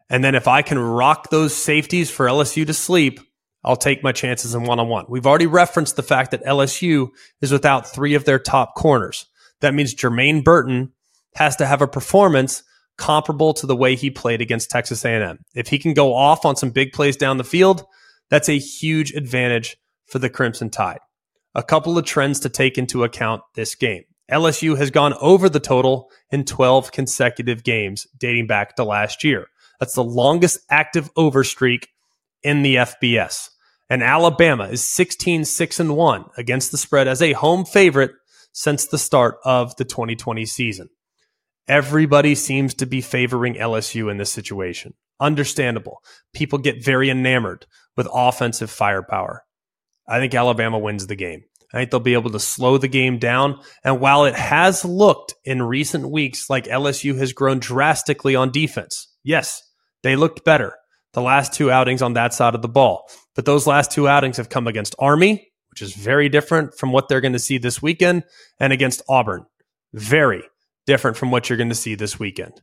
[SPEAKER 2] And then if I can rock those safeties for LSU to sleep, I'll take my chances in one on one. We've already referenced the fact that LSU is without three of their top corners. That means Jermaine Burton has to have a performance comparable to the way he played against Texas A&M. If he can go off on some big plays down the field, that's a huge advantage for the Crimson Tide. A couple of trends to take into account this game. LSU has gone over the total in 12 consecutive games dating back to last year. That's the longest active over streak in the FBS. And Alabama is 16 6 and 1 against the spread as a home favorite since the start of the 2020 season. Everybody seems to be favoring LSU in this situation. Understandable. People get very enamored with offensive firepower. I think Alabama wins the game. I think they'll be able to slow the game down. And while it has looked in recent weeks like LSU has grown drastically on defense, yes, they looked better the last two outings on that side of the ball. But those last two outings have come against Army, which is very different from what they're going to see this weekend, and against Auburn. Very different from what you're going to see this weekend.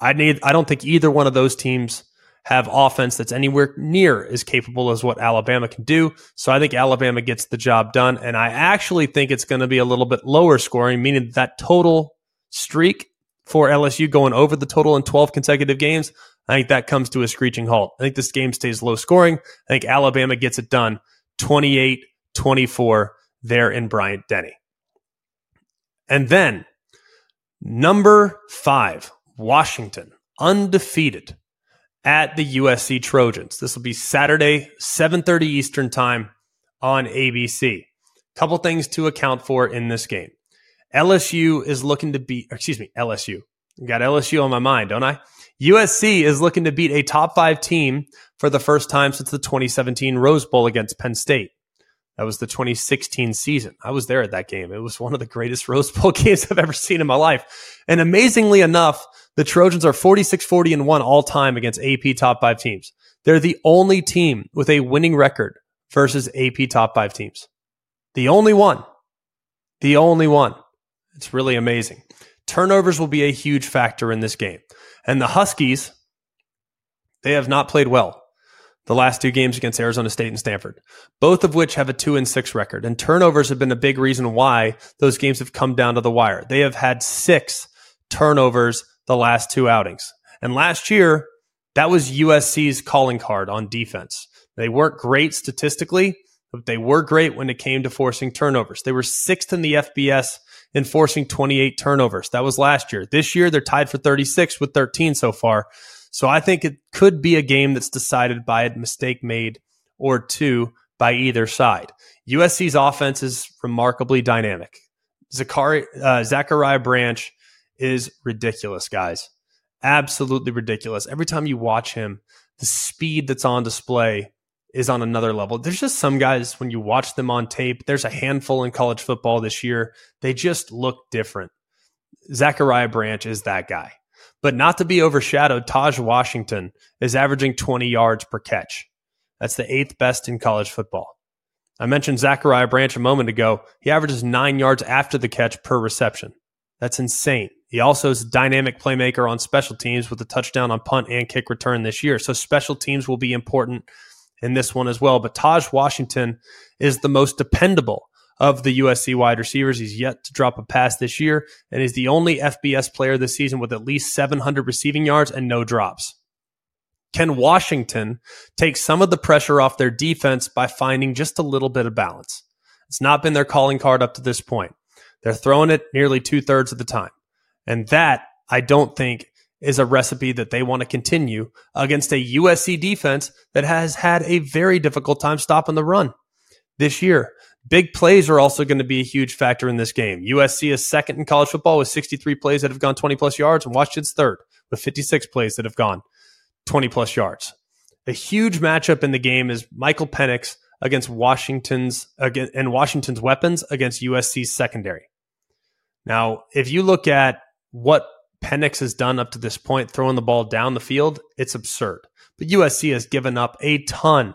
[SPEAKER 2] I need I don't think either one of those teams have offense that's anywhere near as capable as what Alabama can do. So I think Alabama gets the job done. And I actually think it's going to be a little bit lower scoring, meaning that total streak for LSU going over the total in 12 consecutive games, I think that comes to a screeching halt. I think this game stays low scoring. I think Alabama gets it done 28 24 there in Bryant Denny. And then number five, Washington, undefeated at the USC Trojans. This will be Saturday, 7:30 Eastern Time on ABC. Couple things to account for in this game. LSU is looking to beat, excuse me, LSU. Got LSU on my mind, don't I? USC is looking to beat a top five team for the first time since the 2017 Rose Bowl against Penn State. That was the 2016 season. I was there at that game. It was one of the greatest Rose Bowl games I've ever seen in my life. And amazingly enough, the Trojans are 46 40 and 1 all time against AP top five teams. They're the only team with a winning record versus AP top five teams. The only one. The only one. It's really amazing. Turnovers will be a huge factor in this game. And the Huskies, they have not played well the last two games against Arizona State and Stanford, both of which have a two and six record. And turnovers have been a big reason why those games have come down to the wire. They have had six turnovers the last two outings. And last year, that was USC's calling card on defense. They weren't great statistically, but they were great when it came to forcing turnovers. They were sixth in the FBS in forcing 28 turnovers. That was last year. This year, they're tied for 36 with 13 so far. So I think it could be a game that's decided by a mistake made or two by either side. USC's offense is remarkably dynamic. Zachari, uh, Zachariah Branch is ridiculous, guys. Absolutely ridiculous. Every time you watch him, the speed that's on display is on another level. There's just some guys, when you watch them on tape, there's a handful in college football this year. They just look different. Zachariah Branch is that guy. But not to be overshadowed, Tahj Washington is averaging 20 yards per catch. That's the eighth best in college football. I mentioned Zachariah Branch a moment ago. He averages nine yards after the catch per reception. That's insane. He also is a dynamic playmaker on special teams with a touchdown on punt and kick return this year. So special teams will be important in this one as well. But Tahj Washington is the most dependable of the USC wide receivers. He's yet to drop a pass this year and is the only FBS player this season with at least 700 receiving yards and no drops. Can Washington take some of the pressure off their defense by finding just a little bit of balance? It's not been their calling card up to this point. They're throwing it nearly two thirds of the time. And that, I don't think, is a recipe that they want to continue against a USC defense that has had a very difficult time stopping the run this year. Big plays are also going to be a huge factor in this game. USC is second in college football with 63 plays that have gone 20 plus yards, and Washington's third with 56 plays that have gone 20 plus yards. A huge matchup in the game is Michael Penix against Washington's and Washington's weapons against USC's secondary. Now, if you look at what Penix has done up to this point, throwing the ball down the field, it's absurd. But USC has given up a ton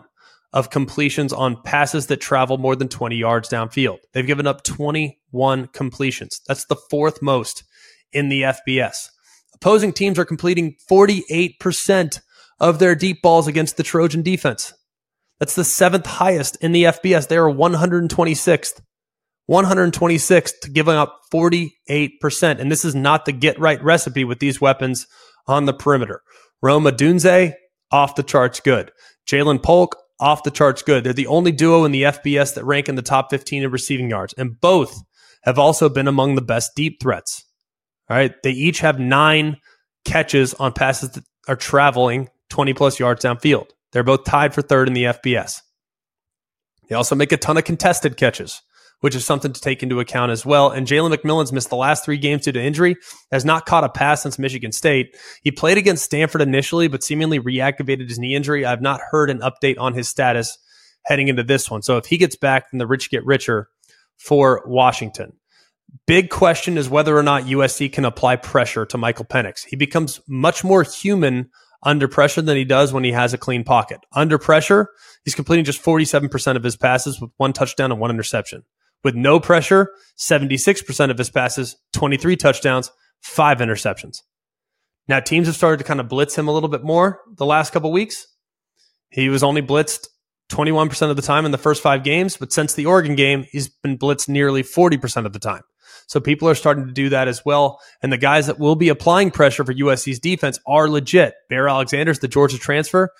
[SPEAKER 2] of completions on passes that travel more than 20 yards downfield. They've given up 21 completions. That's the fourth most in the FBS. Opposing teams are completing 48% of their deep balls against the Trojan defense. That's the seventh highest in the FBS. They are 126th. 126th, giving up 48%. And this is not the get right recipe with these weapons on the perimeter. Rome Odunze, off the charts good. Ja'Lynn Polk, off the charts good. They're the only duo in the FBS that rank in the top 15 in receiving yards, and both have also been among the best deep threats. All right. They each have nine catches on passes that are traveling 20 plus yards downfield. They're both tied for third in the FBS. They also make a ton of contested catches, which is something to take into account as well. And Jalen McMillan's missed the last three games due to injury, has not caught a pass since Michigan State. He played against Stanford initially, but seemingly reactivated his knee injury. I've not heard an update on his status heading into this one. So if he gets back, then the rich get richer for Washington. Big question is whether or not USC can apply pressure to Michael Penix. He becomes much more human under pressure than he does when he has a clean pocket. Under pressure, he's completing just 47% of his passes with one touchdown and one interception. With no pressure, 76% of his passes, 23 touchdowns, five interceptions. Now, teams have started to kind of blitz him a little bit more the last couple weeks. He was only blitzed 21% of the time in the first five games, but since the Oregon game, he's been blitzed nearly 40% of the time. So people are starting to do that as well. And the guys that will be applying pressure for USC's defense are legit. Bear Alexander's the Georgia transfer.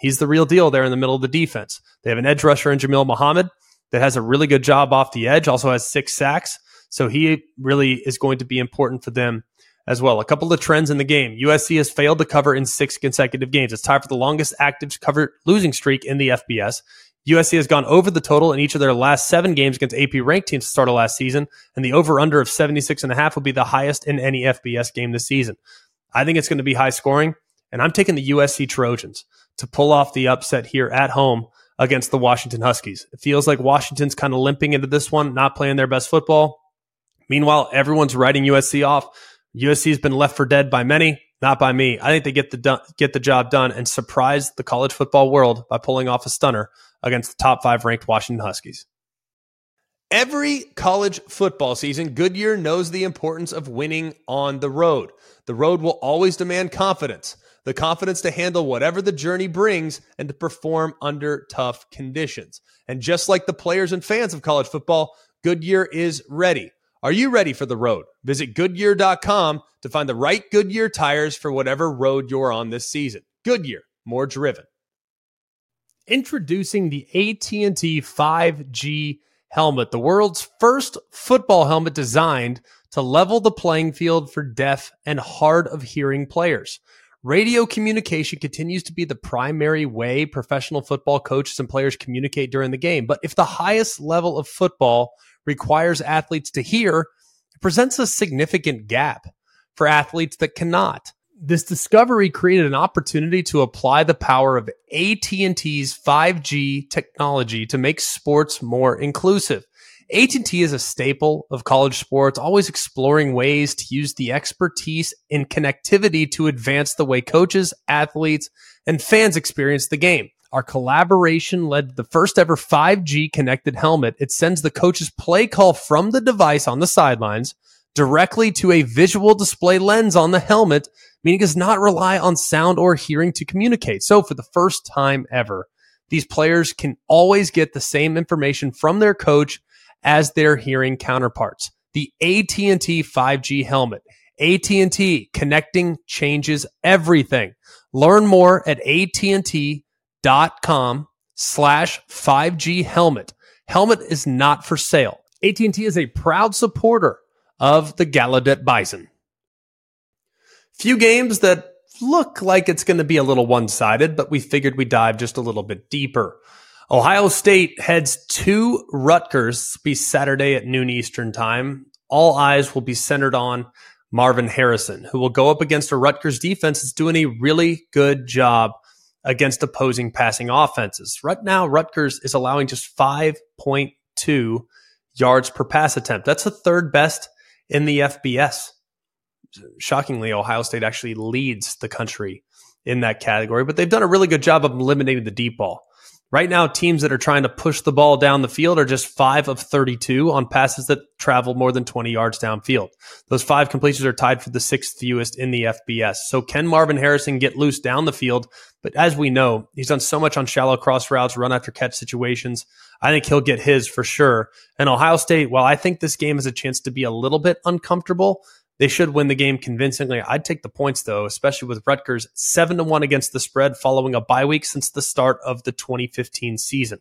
[SPEAKER 2] He's the real deal there in the middle of the defense. They have an edge rusher in Jamil Muhammad that has a really good job off the edge, also has six sacks. So he really is going to be important for them as well. A couple of trends in the game. USC has failed to cover in six consecutive games. It's tied for the longest active cover losing streak in the FBS. USC has gone over the total in each of their last seven games against AP ranked teams to start of last season, and the over under of 76 and a half will be the highest in any FBS game this season. I think it's going to be high scoring, and I'm taking the USC Trojans to pull off the upset here at home against the Washington Huskies. It feels like Washington's kind of limping into this one, not playing their best football. Meanwhile, everyone's writing USC off. USC has been left for dead by many, not by me. I think they get the get the job done and surprise the college football world by pulling off a stunner against the top five ranked Washington Huskies. Every college football season, Goodyear knows the importance of winning on the road. The road will always demand confidence the confidence to handle whatever the journey brings and to perform under tough conditions. And just like the players and fans of college football, Goodyear is ready. Are you ready for the road? Visit Goodyear.com to find the right Goodyear tires for whatever road you're on this season. Goodyear, more driven. Introducing the AT&T 5G helmet, the world's first football helmet designed to level the playing field for deaf and hard of hearing players. Radio communication continues to be the primary way professional football coaches and players communicate during the game. But if the highest level of football requires athletes to hear, it presents a significant gap for athletes that cannot. This discovery created an opportunity to apply the power of AT&T's 5G technology to make sports more inclusive. AT&T is a staple of college sports, always exploring ways to use the expertise in connectivity to advance the way coaches, athletes, and fans experience the game. Our collaboration led to the first ever 5G connected helmet. It sends the coach's play call from the device on the sidelines directly to a visual display lens on the helmet, meaning it does not rely on sound or hearing to communicate. So for the first time ever, these players can always get the same information from their coach as their hearing counterparts. The AT&T 5G helmet. AT&T connecting changes everything. Learn more at AT&T.com slash 5G helmet. Helmet is not for sale. AT&T is a proud supporter of the Gallaudet Bison. Few games that look like it's going to be a little one-sided, but we figured we'd dive just a little bit deeper. Ohio State heads to Rutgers, be Saturday at noon Eastern time. All eyes will be centered on Marvin Harrison, who will go up against a Rutgers defense that's doing a really good job against opposing passing offenses. Right now, Rutgers is allowing just 5.2 yards per pass attempt. That's the third best in the FBS. Shockingly, Ohio State actually leads the country in that category, but they've done a really good job of eliminating the deep ball. Right now, teams that are trying to push the ball down the field are just five of 32 on passes that travel more than 20 yards downfield. Those five completions are tied for the sixth fewest in the FBS. So can Marvin Harrison get loose down the field? But as we know, he's done so much on shallow cross routes, run after catch situations. I think he'll get his for sure. And Ohio State, while I think this game has a chance to be a little bit uncomfortable, they should win the game convincingly. I'd take the points though, especially with Rutgers seven to one against the spread following a bye week since the start of the 2015 season.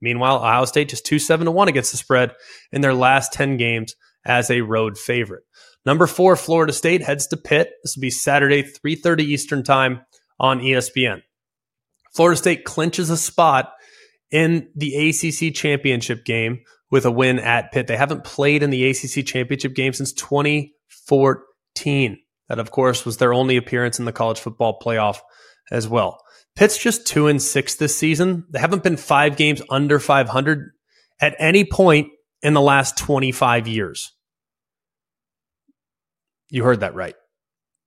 [SPEAKER 2] Meanwhile, Ohio State just two seven to one against the spread in their last 10 games as a road favorite. Number four, Florida State heads to Pitt. This will be Saturday, 3.30 Eastern time on ESPN. Florida State clinches a spot in the ACC championship game with a win at Pitt. They haven't played in the ACC championship game since 2014. That, of course, was their only appearance in the college football playoff as well. Pitt's just two and six this season. They haven't been five games under 500 at any point in the last 25 years. You heard that right.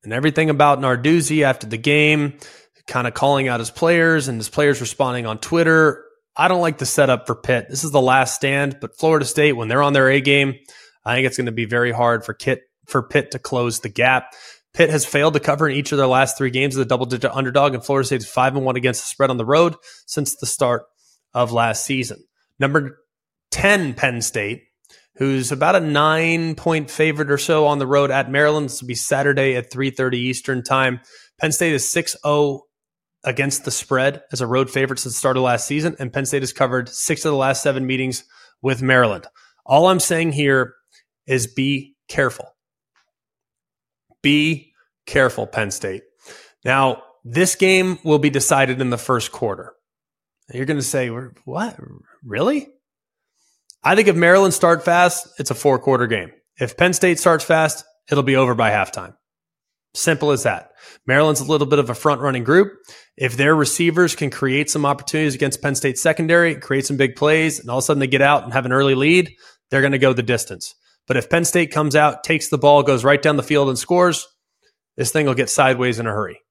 [SPEAKER 2] And everything about Narduzzi after the game, kind of calling out his players and his players responding on Twitter. I don't like the setup for Pitt. This is the last stand, but Florida State, when they're on their A game, I think it's going to be very hard for Kit for Pitt to close the gap. Pitt has failed to cover in each of their last three games as a double digit underdog, and Florida State is five and one against the spread on the road since the start of last season. Number 10, Penn State, who's about a nine point favorite or so on the road at Maryland. This will be Saturday at 3.30 Eastern time. Penn State is 6 0 against the spread as a road favorite since the start of last season, and Penn State has covered six of the last seven meetings with Maryland. All I'm saying here is be careful. Be careful, Penn State. Now, this game will be decided in the first quarter. You're going to say, what? Really? I think if Maryland start fast, it's a four quarter game. If Penn State starts fast, it'll be over by halftime. Simple as that. Maryland's a little bit of a front running group. If their receivers can create some opportunities against Penn State secondary, create some big plays, and all of a sudden they get out and have an early lead, they're going to go the distance. But if Penn State comes out, takes the ball, goes right down the field and scores, this thing will get sideways in a hurry.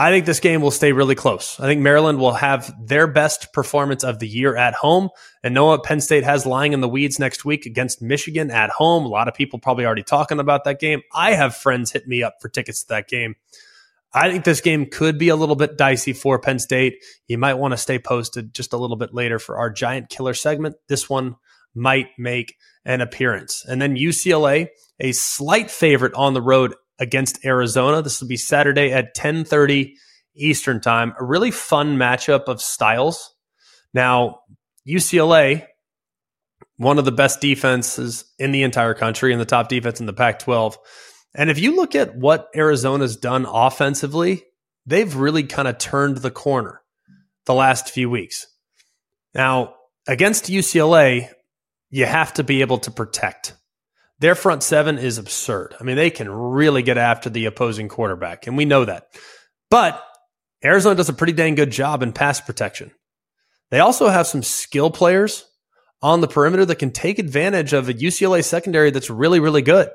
[SPEAKER 2] I think this game will stay really close. I think Maryland will have their best performance of the year at home. And know what Penn State has lying in the weeds next week against Michigan at home. A lot of people probably already talking about that game. I have friends hit me up for tickets to that game. I think this game could be a little bit dicey for Penn State. You might want to stay posted just a little bit later for our giant killer segment. This one might make an appearance. And then UCLA, a slight favorite on the road against Arizona. This will be Saturday at 10:30 Eastern Time. A really fun matchup of styles. Now, UCLA, one of the best defenses in the entire country and the top defense in the Pac-12. And if you look at what Arizona's done offensively, they've really kind of turned the corner the last few weeks. Now, against UCLA, you have to be able to protect. Their front seven is absurd. I mean, they can really get after the opposing quarterback, and we know that. But Arizona does a pretty dang good job in pass protection. They also have some skill players on the perimeter that can take advantage of a UCLA secondary that's really, really good.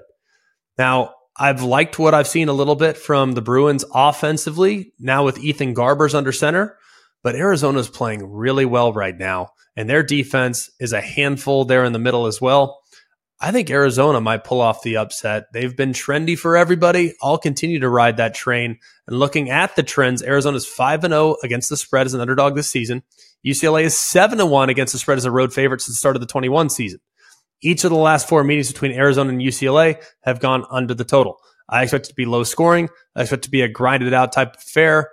[SPEAKER 2] Now, I've liked what I've seen a little bit from the Bruins offensively now with Ethan Garbers under center, but Arizona's playing really well right now, and their defense is a handful there in the middle as well. I think Arizona might pull off the upset. They've been trendy for everybody. I'll continue to ride that train. And looking at the trends, Arizona's 5 and 0 against the spread as an underdog this season. UCLA is 7 and 1 against the spread as a road favorite since the start of the 21 season. Each of the last four meetings between Arizona and UCLA have gone under the total. I expect it to be low scoring. I expect it to be a grinded out type of affair.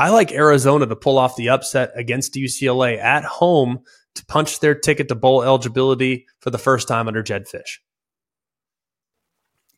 [SPEAKER 2] I like Arizona to pull off the upset against UCLA at home to punch their ticket to bowl eligibility for the first time under Jedd Fisch.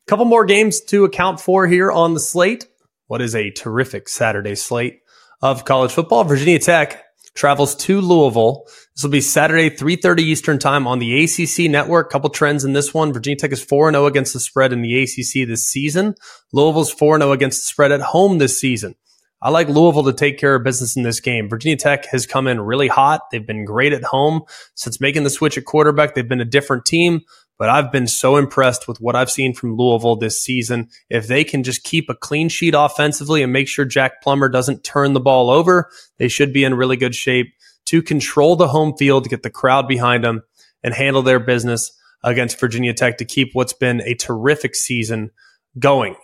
[SPEAKER 2] Couple more games to account for here on the slate. What is a terrific Saturday slate of college football? Virginia Tech travels to Louisville. This will be Saturday, 3.30 Eastern time on the ACC network. Couple trends in this one. Virginia Tech is 4-0 against the spread in the ACC this season. Louisville's 4-0 against the spread at home this season. I like Louisville to take care of business in this game. Virginia Tech has come in really hot. They've been great at home since making the switch at quarterback. They've been a different team, but I've been so impressed with what I've seen from Louisville this season. If they can just keep a clean sheet offensively and make sure Jack Plummer doesn't turn the ball over, they should be in really good shape to control the home field, get the crowd behind them and handle their business against Virginia Tech to keep what's been a terrific season going.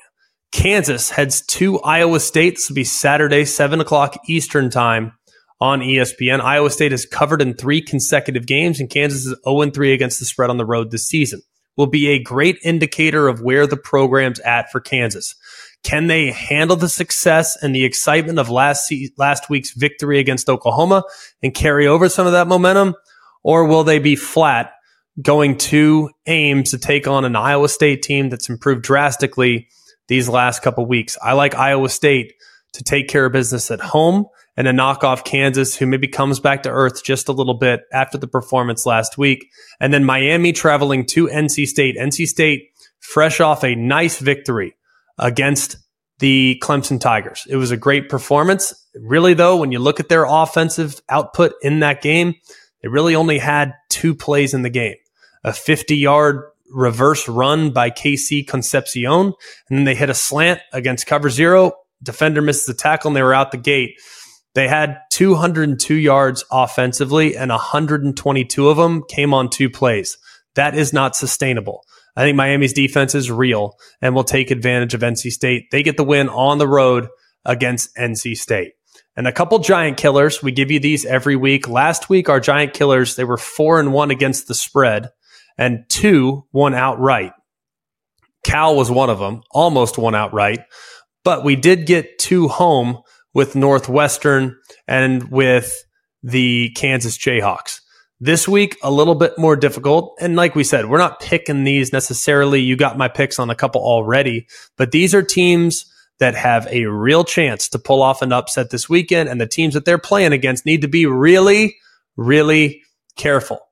[SPEAKER 2] Kansas heads to Iowa State. This will be Saturday, 7 o'clock Eastern Time on ESPN. Iowa State has covered in three consecutive games, and Kansas is 0 3 against the spread on the road this season. Will be a great indicator of where the program's at for Kansas. Can they handle the success and the excitement of last se- last week's victory against Oklahoma and carry over some of that momentum, or will they be flat going to Ames to take on an Iowa State team that's improved drastically these last couple weeks. I like Iowa State to take care of business at home and to knock off Kansas, who maybe comes back to earth just a little bit after the performance last week. And then Miami traveling to NC State. NC State fresh off a nice victory against the Clemson Tigers. It was a great performance. Really, though, when you look at their offensive output in that game, they really only had two plays in the game a 50 yard reverse run by KC Concepcion, and then they hit a slant against cover zero. Defender misses the tackle, and they were out the gate. They had 202 yards offensively, and 122 of them came on two plays. That is not sustainable. I think Miami's defense is real and will take advantage of NC State. They get the win on the road against NC State. And a couple giant killers. We give you these every week. Last week, our giant killers, they were four and one against the spread and two won outright. Cal was one of them, almost won outright, but we did get two home with Northwestern and with the Kansas Jayhawks. This week, a little bit more difficult. And like we said, we're not picking these necessarily. You got my picks on a couple already, but these are teams that have a real chance to pull off an upset this weekend. And the teams that they're playing against need to be really, really careful.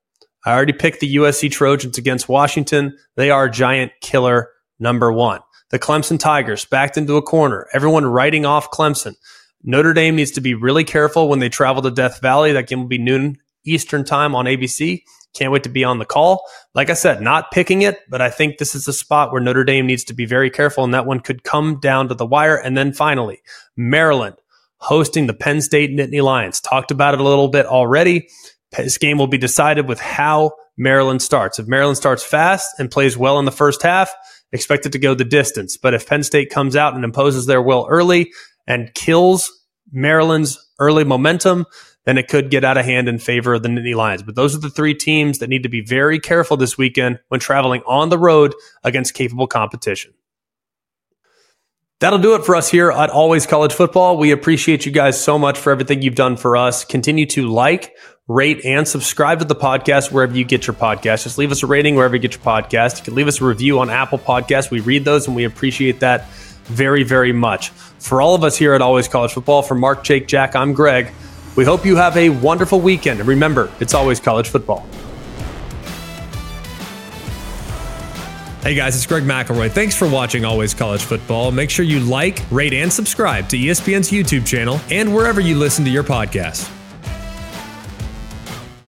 [SPEAKER 2] I already picked the USC Trojans against Washington. They are giant killer number one. The Clemson Tigers backed into a corner. Everyone writing off Clemson. Notre Dame needs to be really careful when they travel to Death Valley. That game will be noon Eastern time on ABC. Can't wait to be on the call. Like I said, not picking it, but I think this is a spot where Notre Dame needs to be very careful, and that one could come down to the wire. And then finally, Maryland hosting the Penn State Nittany Lions. Talked about it a little bit already. This game will be decided with how Maryland starts. If Maryland starts fast and plays well in the first half, expect it to go the distance. But if Penn State comes out and imposes their will early and kills Maryland's early momentum, then it could get out of hand in favor of the Nittany Lions. But those are the three teams that need to be very careful this weekend when traveling on the road against capable competition. That'll do it for us here at Always College Football. We appreciate you guys so much for everything you've done for us. Continue to like, rate, and subscribe to the podcast wherever you get your podcast. Just leave us a rating wherever you get your podcast. You can leave us a review on Apple Podcasts. We read those and we appreciate that very, very much. For all of us here at Always College Football, from Mark, Jake, Jack, I'm Greg. We hope you have a wonderful weekend. And remember, it's always college football. Hey guys, it's Greg McElroy. Thanks for watching Always College Football. Make sure you like, rate, and subscribe to ESPN's YouTube channel and wherever you listen to your podcasts.